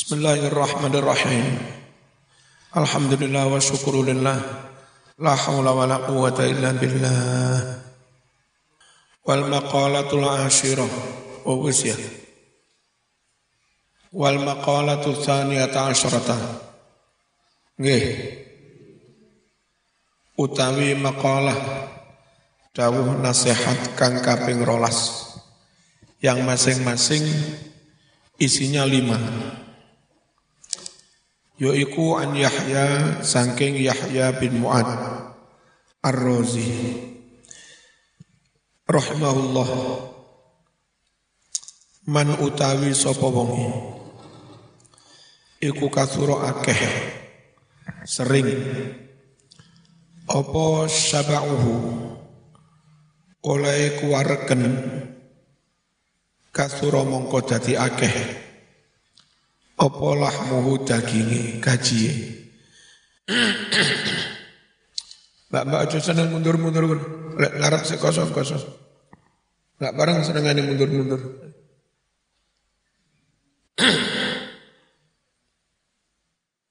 Bismillahirrahmanirrahim. Alhamdulillah wa syukurulillah. La hawla wa la quwata illa billah. Wal maqalatul ashirah. Oh wis ya. Wal maqalatul thaniyata asyarata. Nggih. Utawi maqalah dawuh nasihat kang kaping rolas yang masing-masing isinya lima yaiku an Yahya saking Yahya bin Mu'ad Ar-Razi. Rahimahullah. Man utawi sapa wong iku kasura akeh. Sering. Apa syaba'uhu? Oleh kuwareken kasura mongko dadi akeh apa lahmuhu dagingi gajiye Mbak mbak aja seneng mundur-mundur lek ngarep sik kosong-kosong. Enggak bareng senengane mundur-mundur.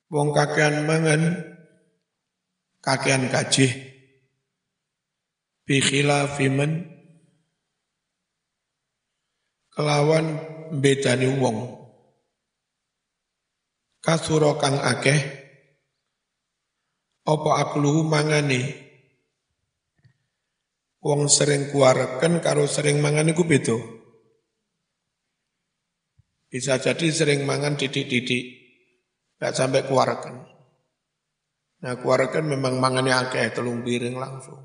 Wong kakean mangan kakean gajih bi khilafiman kelawan bedani wong kasura kang akeh. Apa akluhu mangane? Wong sering kuareken karo sering mangan iku beda. Bisa jadi sering mangan didik-didik gak sampai kuareken nah kuareken memang mangannya akeh telung piring langsung.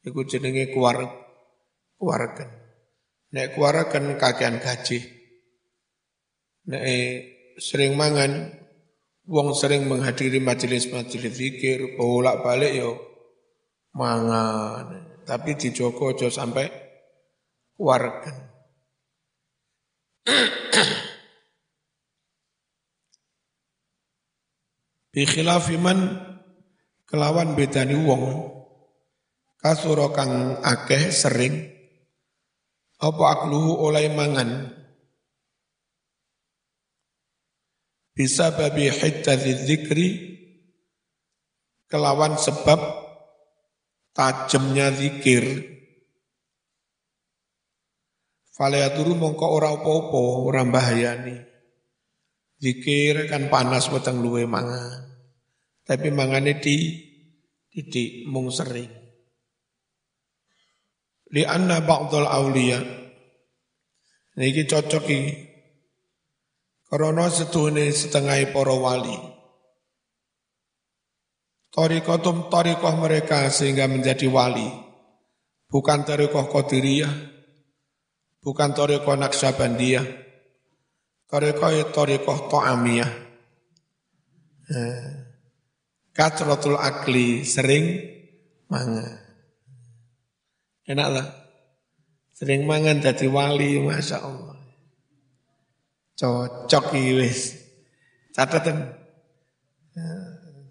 Iku jenenge kuar kuareken nek kuareken kakean gaji. Nek sering mangan, wong sering menghadiri majelis-majelis zikir, bolak-balik yo mangan. Tapi dijogo aja sampai warga. Bi khilafiman kelawan bedani wong kasura kang akeh sering apa akluhu oleh mangan bisa babi dzikri kelawan sebab tajamnya zikir Faleaturu mongko ora opo-opo, ora bahayani. Zikir kan panas weteng luwe mangan. Tapi mangane di didik mung sering. Li anna awliya. Niki cocok karena setuhne setengah para wali. Torikotum torikoh mereka sehingga menjadi wali. Bukan torikoh Qadiriyah, bukan torikoh Naksabandiyah, torikoh ya torikoh To'amiyah. Eh, katratul akli sering mangan. Enak lah. Sering mangan jadi wali, Masya Allah. Cocok wis. Cateten.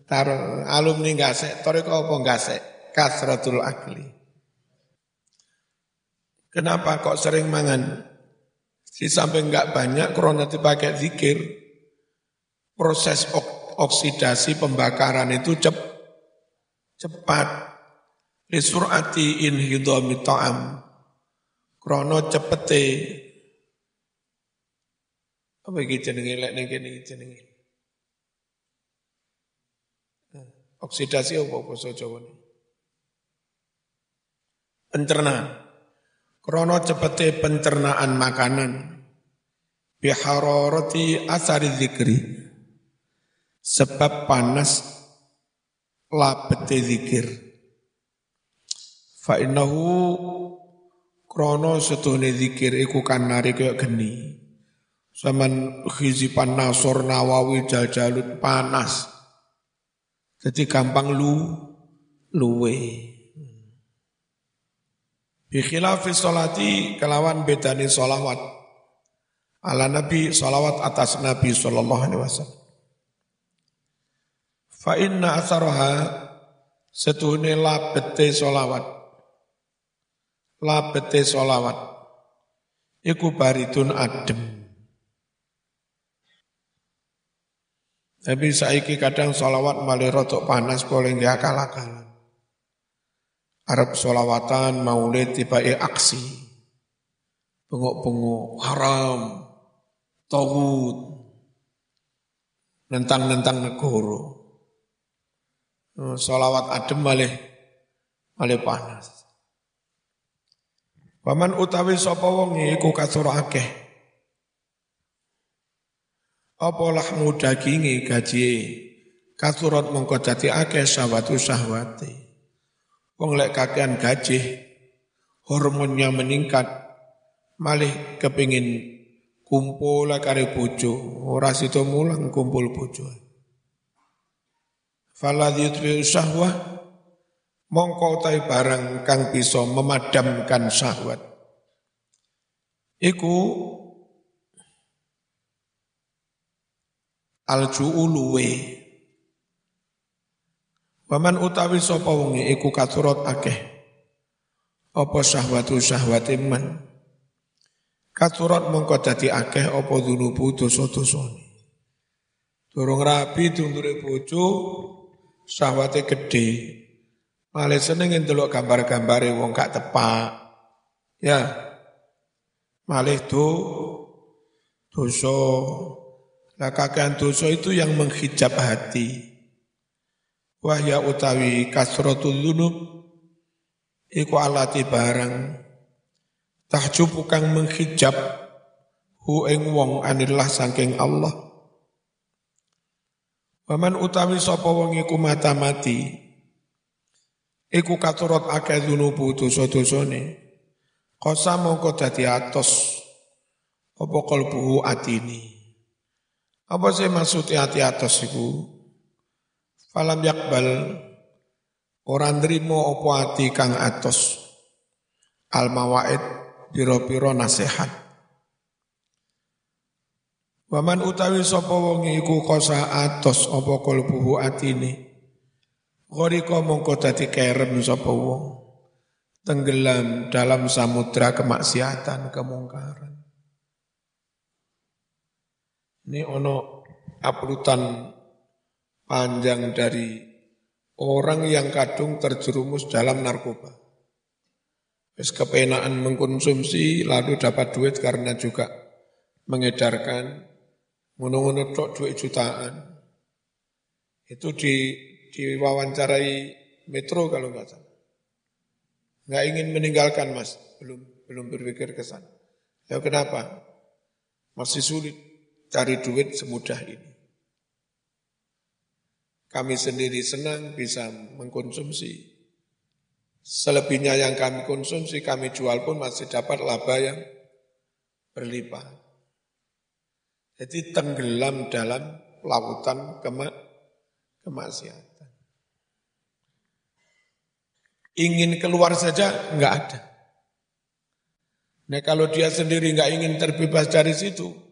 Taruh alumni gasek, toriko apa gasek? Kasratul akli. Kenapa kok sering mangan? Si sampai enggak banyak karena dipakai zikir. Proses oksidasi pembakaran itu cep, cepat. Lisurati in ta'am. Krono cepete apa iki jenenge lek ning kene iki jenenge? Oksidasi apa basa Jawa ini? Pencernaan. Krono cepete pencernaan makanan. Biharoroti asari zikri. Sebab panas labete zikir. Fa innahu krono setune zikir iku kan nari kaya geni. Zaman khizipan nasor nawawi jajalut panas. Jadi gampang lu luwe. Bi khilafi sholati kelawan bedani sholawat. Ala Nabi sholawat atas Nabi sallallahu alaihi wasallam. Fa inna asaraha setuhne labete sholawat. Labete sholawat. Iku baritun adem Tapi saiki kadang solawat malah rotok panas boleh nggak akal-akalan. Arab solawatan maulid tiba aksi. Bengok-bengok haram, tawud, nentang-nentang negoro. Solawat adem malih malih panas. Paman utawi sapa wong iku kasur akeh apa lahmu dagingi gaji kasurat mongko dadi akeh syahwatu syahwati. Wong lek kakean gaji hormonnya meningkat malih kepingin kumpul kare bojo ora sida mulang kumpul bojo. Fala yutfi syahwah mongko utai barang kang bisa memadamkan syahwat. Iku alju'u luwe. Waman utawi sapa wonge iku katurat akeh. Apa syahwatu syahwate man. Katurat mongko dadi akeh apa dunubu dosa-dosane. Durung rapi tundure bojo syahwate gede. Malah seneng ndelok gambar-gambare wong gak tepak. Ya. Malih do dosa Nah kakean dosa itu yang menghijab hati. Wahya utawi kasrotul dunub. Iku alati barang. Tahjub kang menghijab. Hu ing wong anillah sangking Allah. Waman utawi sapa wong iku mata mati. Iku katurot akeh dunubu dosa-dosane. Kosa mongko dadi atos. Apa kalbuhu atini. Apa sih maksudnya hati atas itu? Falam yakbal orang nerimo opo hati kang atos al mawaid piro-piro nasihat. Waman utawi sapa wong iku kosa atos apa kalbuhu atine. Gharika mongko dadi kerem sapa wong. Tenggelam dalam samudra kemaksiatan kemungkaran. Ini ono aplutan panjang dari orang yang kadung terjerumus dalam narkoba. Wis kepenaan mengkonsumsi lalu dapat duit karena juga mengedarkan ngono-ngono tok duit jutaan. Itu di diwawancarai Metro kalau nggak salah. Nggak ingin meninggalkan mas, belum belum berpikir ke sana. Ya kenapa? Masih sulit cari duit semudah ini. Kami sendiri senang bisa mengkonsumsi. Selebihnya yang kami konsumsi, kami jual pun masih dapat laba yang berlipat. Jadi tenggelam dalam lautan kemak kemaksiatan. Ingin keluar saja enggak ada. Nah kalau dia sendiri enggak ingin terbebas dari situ,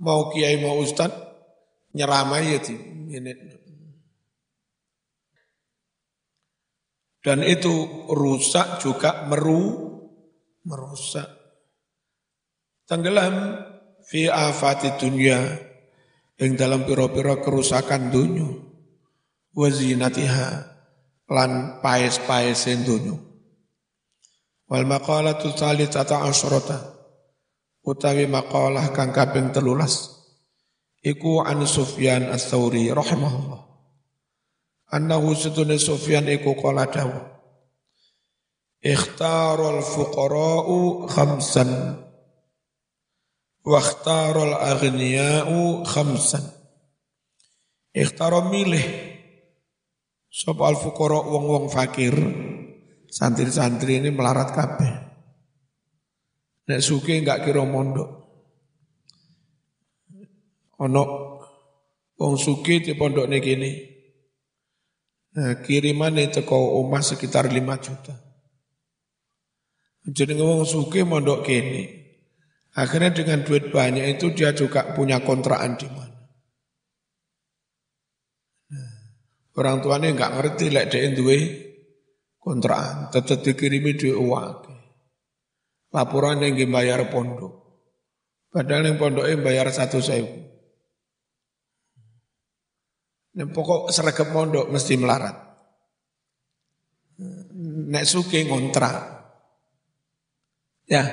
mau kiai mau ustad nyeramai ya ini. Dan itu rusak juga meru merusak. Tenggelam fi afati dunia yang dalam piro-piro kerusakan dunia wazinatiha lan paes-paes dunia. Wal maqalatu tsalitsata asyrata utawi makalah kang kaping telulas iku an Sufyan Ats-Tsauri rahimahullah. Annahu sutune Sufyan iku qala dawu ikhtarul fuqara'u khamsan wa ikhtarul aghniya'u khamsan. Ikhtaro milih sop al fuqara wong-wong fakir santri-santri ini melarat kabeh Nek suke enggak kira mondok. Ono wong suke di pondok nih gini. Nah, kiriman itu kau omah sekitar 5 juta. Jadi ngomong suke mondok kini. Akhirnya dengan duit banyak itu dia juga punya kontrakan di mana. Nah, orang tuanya enggak ngerti lek like, duwe kontrakan, tetap dikirimi duit uang laporan yang bayar pondok. Padahal yang pondoknya bayar satu sewu. Nek pokok seragam mondok mesti melarat. Nek suke ngontrak. Ya.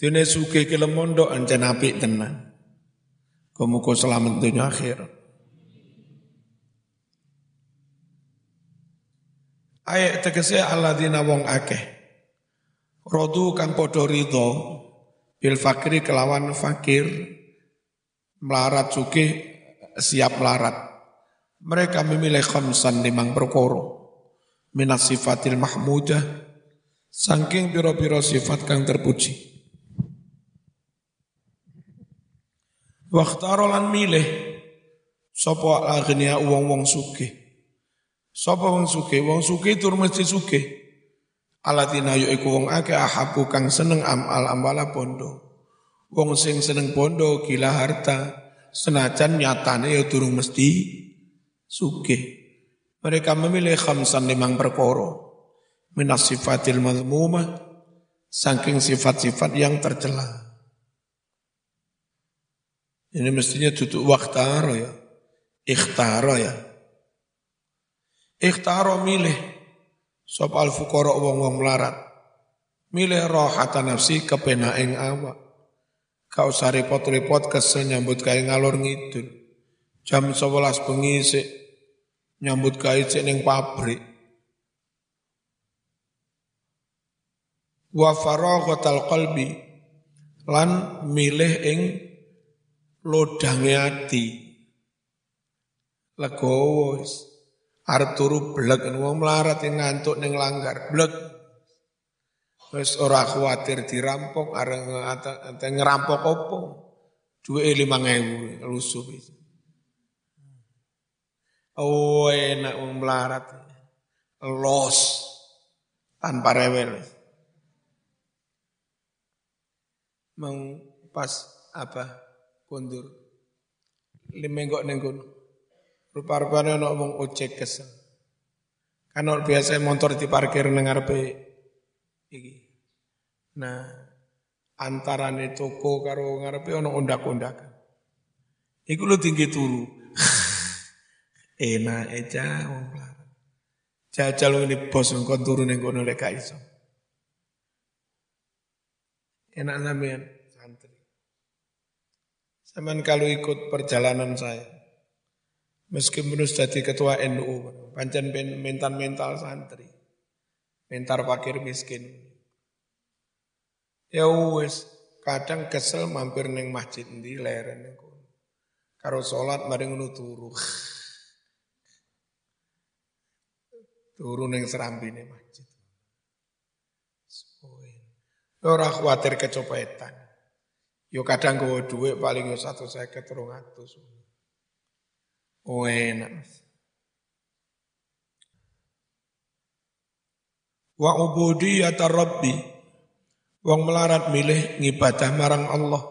Dene suke ke mondok ancen apik tenan. Kemuka selamat dunia akhir. Ayat tegese alladzina wong akeh. Rodu kang padha ridho bil fakri kelawan fakir melarat suke siap melarat. Mereka memilih khamsan limang perkoro. Minas sifatil mahmudah. Saking piro-piro sifat kang terpuji. Waktaro lan milih sapa aghnia wong-wong sugih. Sapa wong sugih? Wong sugih tur mesti sugih. Alatina yo iku wong akeh ahabu kang seneng amal amala bondo. Wong sing seneng bondo gila harta senajan nyatane ya durung mesti sugih. Mereka memilih khamsan limang perkara minas sifatil mazmumah saking sifat-sifat yang tercela. Ini mestinya duduk waktaro ya. Ikhtaro ya. Ikhtaro milih. Sop al fukoro wong-wong melarat. Milih rohata nafsi kepena ing awak. Kau usah repot-repot kesel nyambut kaya ngalor ngidul. Jam 11 bengi nyambut kaya cek ning pabrik. Wa faraghatal qalbi lan milih ing lodange ati. Legowo wis arep turu blek wong melarat yang ngantuk ning langgar blek. Wis ora kuwatir dirampok ate ngerampok opo. Duwe 5000 lusuh wis. Oh enak wong melarat. Los tanpa rewel. Mau pas apa kondur. Limenggok kono. Rupa-rupane ana wong ojek kesel. Kan biasa motor diparkir ning ngarepe iki. Nah, antarane toko karo ngarepe ana undak-undakan. Iku lu tinggi turu. Enak aja wong melarat. Jajal ini bos engko turu ning kono lek iso. Enak sampean. Zaman kalau ikut perjalanan saya, meskipun sudah jadi ketua NU, pancen mental mental santri, mental fakir miskin. Ya wes, kadang kesel mampir neng masjid di leren. Karo sholat mari ngono turu. turu neng serambi nih masjid. Ora khawatir kecopetan. Yo kadang gue duit paling yo satu saya keterung atus. Enak. Wa ubudiyata rabbi. Wong melarat milih ngibadah marang Allah.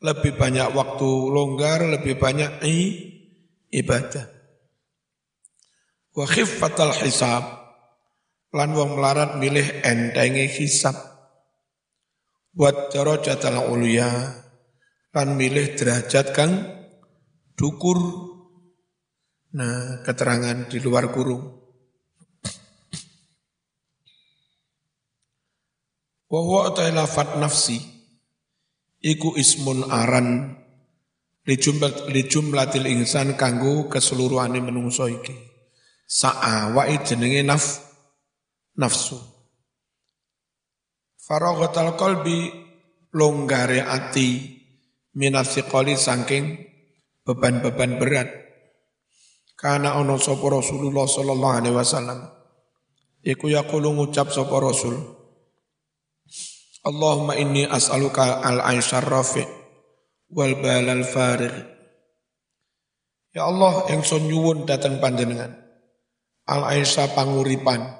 Lebih banyak waktu longgar, lebih banyak i, ibadah. Wa khiffatal hisab. Lan wong melarat milih endengi hisab buat darajatal ulia kan milih derajat kang dukur nah keterangan di luar kurung wa huwa lafat nafsi iku ismun aran li jumlatil insan kanggo keseluruhane menungso iki. Sa'a wa jenenge naf nafsu. Faraghatal qalbi longgare ati minasiqali saking beban-beban berat. Karena ono sapa Rasulullah sallallahu alaihi wasallam. Iku yaqulu ngucap sapa Rasul. Allahumma inni as'aluka al-aisyar rafi' wal balal farigh. Ya Allah yang nyuwun datang panjenengan. Al-Aisyah panguripan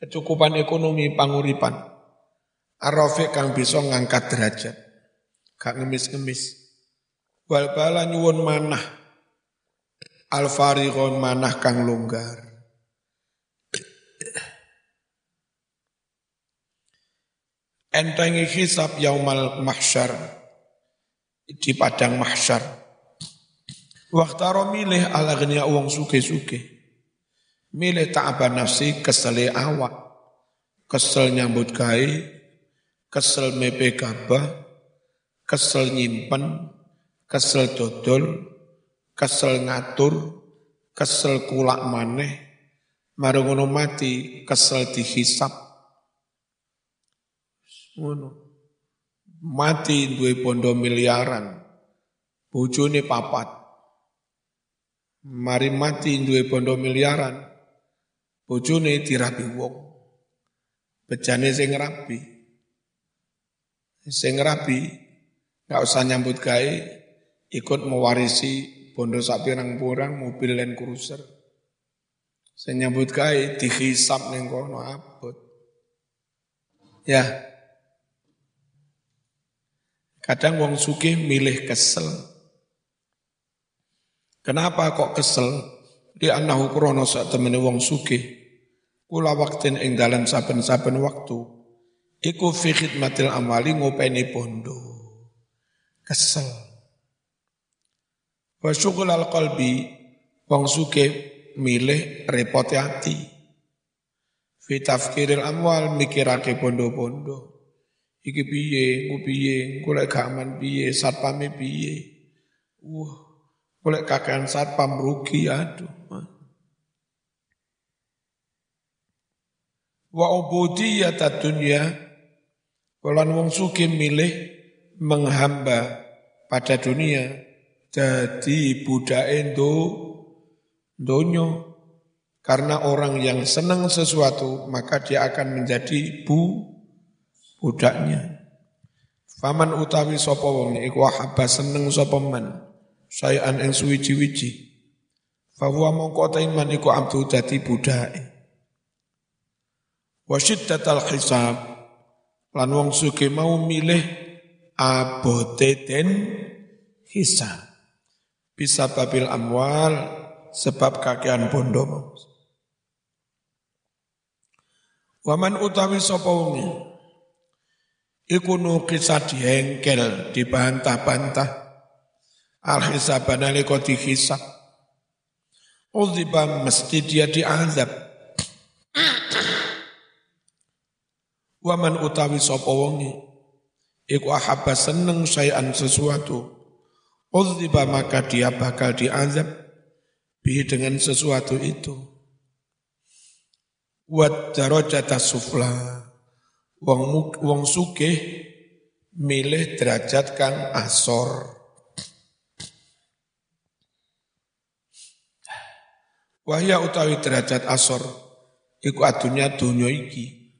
kecukupan ekonomi panguripan. Arafik kang bisa ngangkat derajat. Gak ngemis-ngemis. Wal bala nyuwun manah. Al fariqon manah kang longgar. Entengi hisab yaumal mahsyar. di padang mahsyar. Waktu milih ala genia uang suke-suke. Milih ta'aba nafsi kesele awak. Kesel nyambut gai, kesel mepe gabah, kesel nyimpen, kesel dodol, kesel ngatur, kesel kulak maneh, marungono mati, kesel dihisap. Ngono. Mati duwe bondo miliaran, bojone papat. Mari mati duwe bondo miliaran, bojone dirabi wong. Bejane sing rabi. Sing rabi nggak usah nyambut gawe ikut mewarisi bondo sak pirang-pirang mobil Land Cruiser. Sing nyambut gawe dihisap ning kono abot. Ya. Kadang wong sugih milih kesel. Kenapa kok kesel? Di anahu krono sak temene wong sugih kula waktin ing dalam saben-saben waktu iku fi khidmatil amali ngopeni bondo kesel wa syughul al qalbi wong suke milih repot hati. Fi tafkiril amwal mikirake bondo-bondo. Iki piye ku piye golek gak aman piye satpame piye. Wah golek kakean satpam rugi aduh wa ubudiyata dunya Kalau wong suki milih menghamba pada dunia jadi budak endo donyo karena orang yang senang sesuatu maka dia akan menjadi bu budaknya. Faman utawi sapa wong iku habba seneng sapa man? Sayan ing suwiji-wiji. Fa huwa mongko iman iku abdu dadi budake. Wa syiddatal hisab lan wong suge mau milih abote den hisab bisa babil amwal sebab kakean bondo Waman utawi sapa wong iku nukisa dihengkel dibantah-bantah al hisabana liko dihisab Udziba mesti dia diazab. Waman utawi sapa wonge iku ahabba seneng sayan sesuatu. Udziba maka dia bakal diazab bi dengan sesuatu itu. Wat darajata sufla. Wong wong sugih milih derajat kang asor. Wahya utawi derajat asor iku adunya dunya iki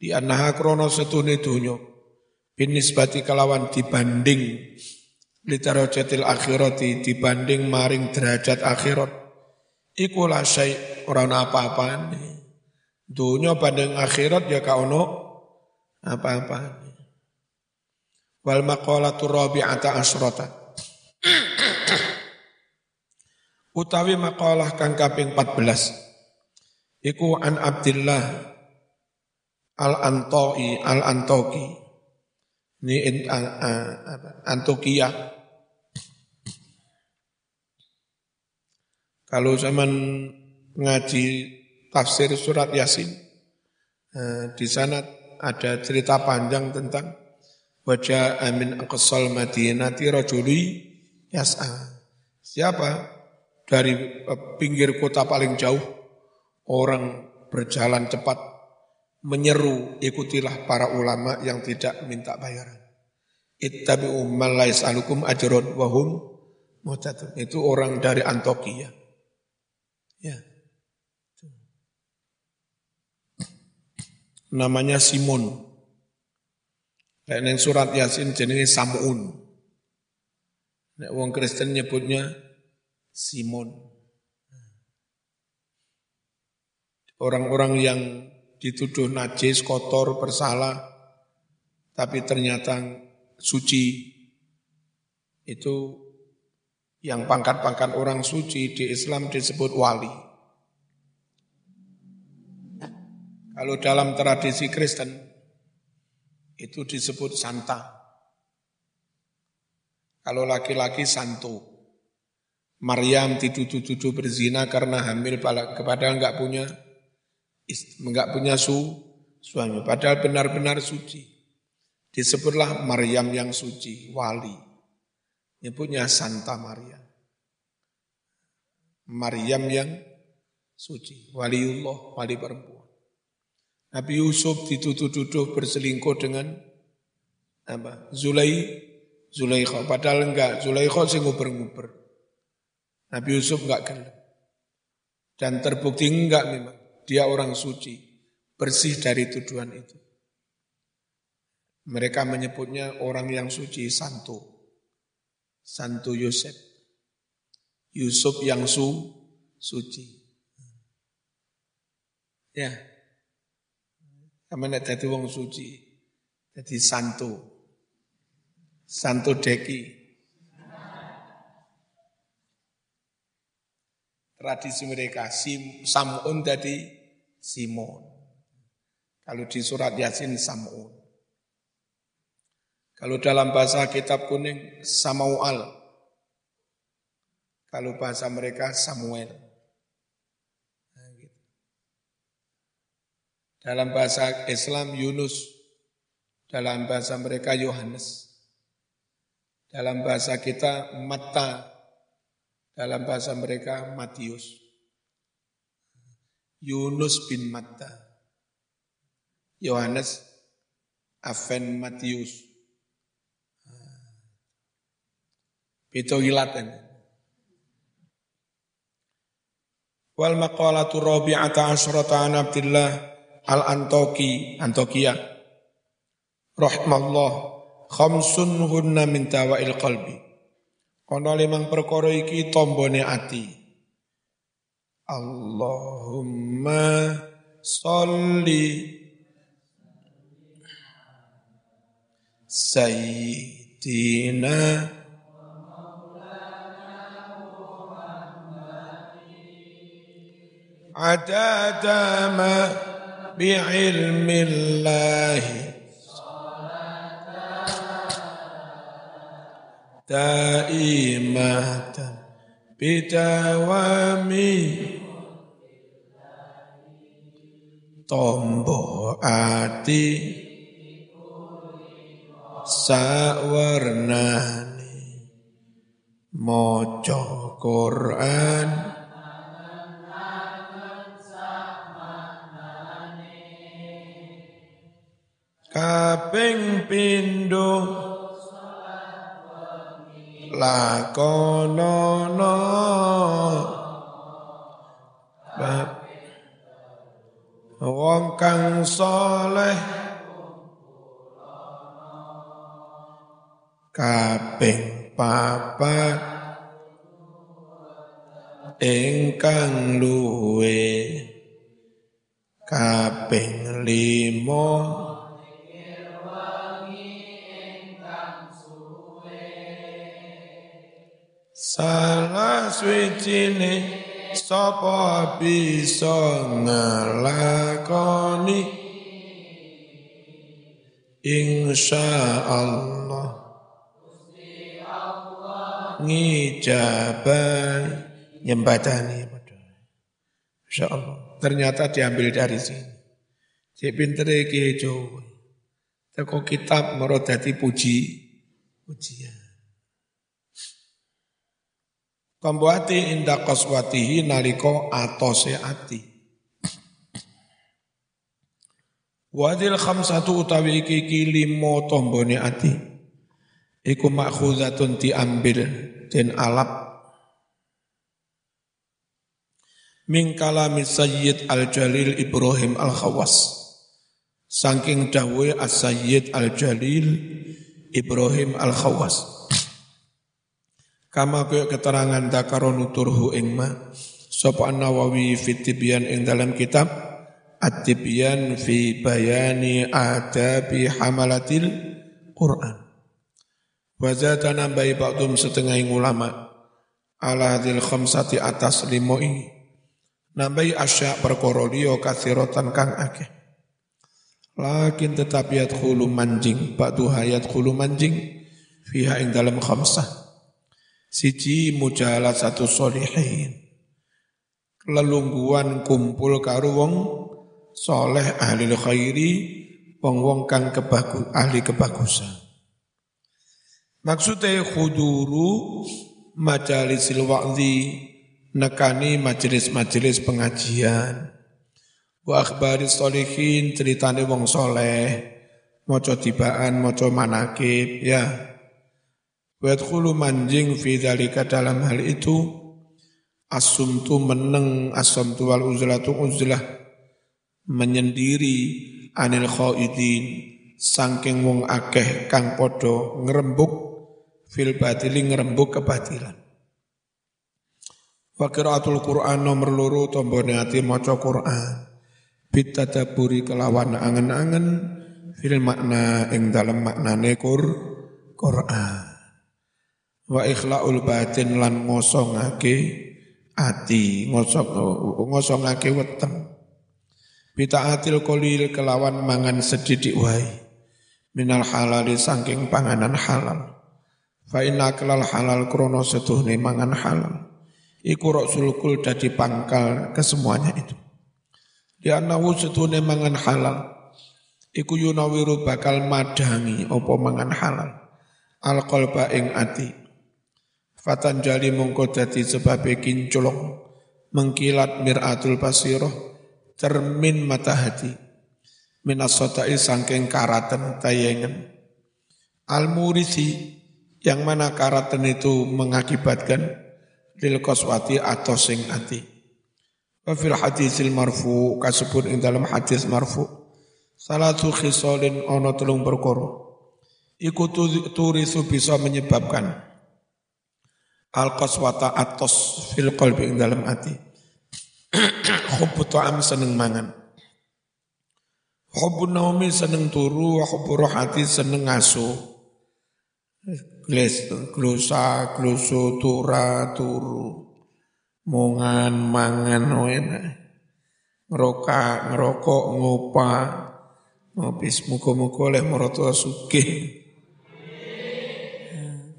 di anaha krono setune dunyo binisbati kelawan dibanding litarajatil akhirati dibanding maring derajat akhirat. Iku la syai ora apa-apane. Dunyo banding akhirat ya ka ono apa-apane. Wal maqalatu rabi'ata asrata. Utawi maqalah kang kaping 14 iku an Abdillah Al-Antoi, Al-Antoki. Ini Antokia. Kalau zaman ngaji tafsir surat Yasin, eh, di sana ada cerita panjang tentang wajah amin aqsal madinati rajuli yas'a. Siapa? Dari eh, pinggir kota paling jauh, orang berjalan cepat menyeru ikutilah para ulama yang tidak minta bayaran. Ittabi'u man la yas'alukum ajrun wa hum Itu orang dari Antokia. Ya. Namanya Simon. Kayak neng surat Yasin jenenge Samun. Nek wong Kristen nyebutnya Simon. Orang-orang yang dituduh najis, kotor, bersalah, tapi ternyata suci. Itu yang pangkat-pangkat orang suci di Islam disebut wali. Kalau dalam tradisi Kristen itu disebut santa. Kalau laki-laki santo. Maryam dituduh-tuduh berzina karena hamil kepada enggak punya enggak punya su, suami. Padahal benar-benar suci. Disebutlah Maryam yang suci, wali. Nyebutnya Santa Maria. Maryam yang suci, waliullah, wali perempuan. Nabi Yusuf dituduh-tuduh berselingkuh dengan apa? Zulai, Zulaikha. Padahal enggak, Zulaikha sing nguber-nguber. Nabi Yusuf enggak gelap. Dan terbukti enggak memang. Dia orang suci, bersih dari tuduhan itu. Mereka menyebutnya orang yang suci, santo. Santo Yusuf. Yusuf yang su, suci. Ya. Kamu nak jadi wong suci. Jadi santo. Santo Deki. Tradisi mereka, Sim, Samun dari Simon. Kalau di surat Yasin Samun. Kalau dalam bahasa kitab kuning Samuel. Kalau bahasa mereka Samuel. Dalam bahasa Islam Yunus. Dalam bahasa mereka Yohanes. Dalam bahasa kita Matta. Dalam bahasa mereka Matius. Yunus bin Matta. Yohanes Aven Matius. Itu hilatan. Wal maqalatu rabi'ata asyrata an Abdillah al-Antoki, Antokia. Rahmallah khamsun hunna min tawa'il qalbi. Kono limang perkara iki tombone ati. Allahumma sholli Sayyidina عدد ما بعلم الله دائمة بدوام tombo ati sawarnani maca Quran kaping pindho. Lakonono bab. Wong kang saleh kaping papat. Ingkang luwe. Kaping limo Salah suwijine sapa bisa ngelakoni Insya Allah ngijabai nyembatani Insya Allah ternyata diambil dari sini. Cik pintere ki Jawa Teko kitab merodati puji. Pujian Kambuati inda naliko atose ati. Wadil khamsatu utawi iki iki limo tombone ati. Iku makhuzatun diambil den alap min kalami Sayyid Al-Jalil Ibrahim Al-Khawas. Saking dawe As-Sayyid Al-Jalil Ibrahim Al-Khawas. Kama kaya keterangan dakaro nuturhu ing ma sapa Nawawi fi ing dalam kitab At-Tibyan fi bayani adabi hamalatil Quran. Wazata nambahi ba'dum setengah ulama ala hadil khamsati atas limo ini. Nambahi asya perkara liya kathiratan kang akeh. Lakin tetap yat khulu manjing, ba'du hayat khulu manjing, fiha ing dalam khamsah siji mujalah satu solihin. Lelungguan kumpul karo wong soleh ahli khairi wong-wong kang kebagus ahli kebagusan. Maksudnya khuduru majalisil wa'zi nekani majelis-majelis pengajian. Wa akhbari solihin ceritane wong soleh moco tibaan moco manakib ya wa manjing fi dalam hal itu asumtu meneng asumtu wal uzlatu uzlah menyendiri anil khaidin sangking wong akeh kang podo ngerembuk fil batili ngerembuk kebatilan. Wa qiraatul Qur'an nomor loro tombone ati maca Qur'an. Bitadaburi kelawan angen-angen fil makna ing dalem maknane Qur Qur'an. Wa ikhlaul batin lan ngosongake ati, ngosong ngosongake weteng. Bitaatil kolil kelawan mangan sedidik wae. Minal halali saking panganan halal Fa inna kelal halal krono setuhne mangan halal. Iku sulkul dadi pangkal kesemuanya itu. Di anawu setuhne mangan halal. Iku yunawiru bakal madangi opo mangan halal. Al qalba ing ati. Fatan jali mongko dadi sebabe kinculong. Mengkilat miratul basiroh. Cermin mata hati. Minas sotai sangking karatan tayengan. Al-murisi yang mana karatan itu mengakibatkan lil koswati atau sing ati. Wa fil hadisil marfu kasebut ing dalam hadis marfu salatu khisalin ono telung perkara iku turisu bisa menyebabkan al qaswata atos fil qalbi dalam ati hubbu ta'am seneng mangan hubbu naumi seneng turu hubbu rohati seneng ngasuh Gles, glusa, glusu, tura, turu. Mongan, mangan, enak. Ngeroka, ngerokok, ngopa. Ngopis muka-muka oleh merotua sugih.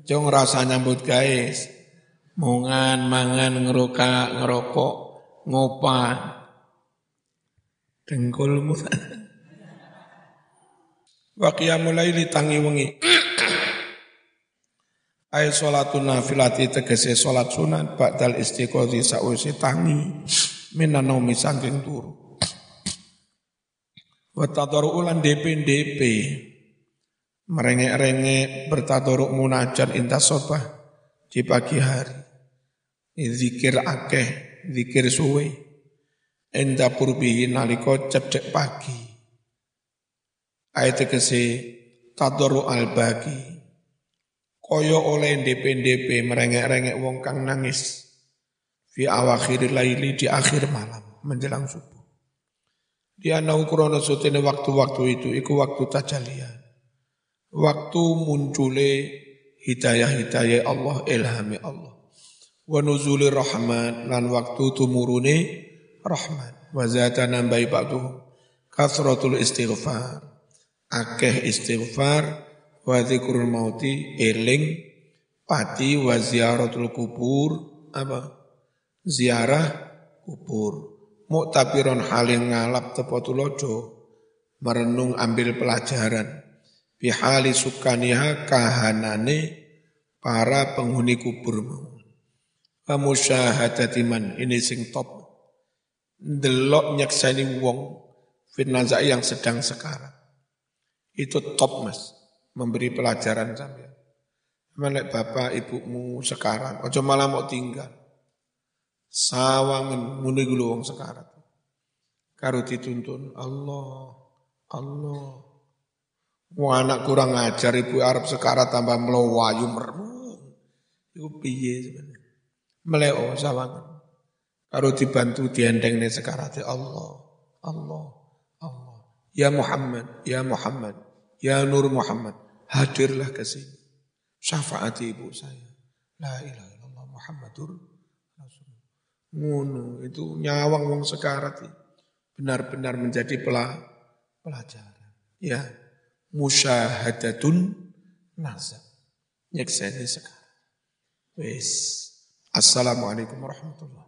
Jong rasa nyambut guys. Mongan, mangan, ngeroka, ngerokok, ngopa. Dengkulmu. Wakia mulai ditangi wengi. Ay sholatun nafilati tegese sholat sunat ba'dal istiqodhi sa'usi tangi minanomi sangking turu. Ulan DP-DP merengek-rengek bertatoruk munajat inta sobah di pagi hari. Zikir akeh, zikir suwe. Enda purbihi naliko cedek pagi. Ayat tegese tatoru al-bagi Koyo oleh DP-DP merengek-rengek wong kang nangis. Fi awakhir laili di akhir malam menjelang subuh. Di anau krono sutene waktu-waktu itu iku waktu tajalian. Waktu muncule hidayah-hidayah Allah ilhami Allah. Wa nuzuli rahmat lan waktu tumurune rahmat. Wa zata nambai ba'duhum kasratul istighfar. Akeh istighfar wa dzikrul mauti eling pati wa ziaratul kubur apa ziarah kubur muktabiron haling ngalap tepo tulodo merenung ambil pelajaran bihali sukaniha kahanane para penghuni kubur kamu syahadatiman ini sing top delok nyaksani wong fitnazai yang sedang sekarang itu top mas memberi pelajaran sampai. Melek bapak ibumu sekarang, ojo malah mau tinggal. Sawangan muni wong sekarang. Karo dituntun Allah, Allah. Wah anak kurang ajar ibu Arab sekarang tambah melowayu mermu. Iku piye sebenarnya. Meleo sawangan. Karo dibantu diendeng nih sekarang Allah, Allah, Allah. Ya Muhammad, ya Muhammad. Ya Nur Muhammad, hadirlah ke sini. Syafaati ibu saya. La ilaha illallah Muhammadur Rasulullah. Ngono, itu nyawang wong sekarat benar-benar menjadi pelajaran. Ya, musyahadatun nasa. nyekseni sekarang. Wis. Assalamualaikum warahmatullahi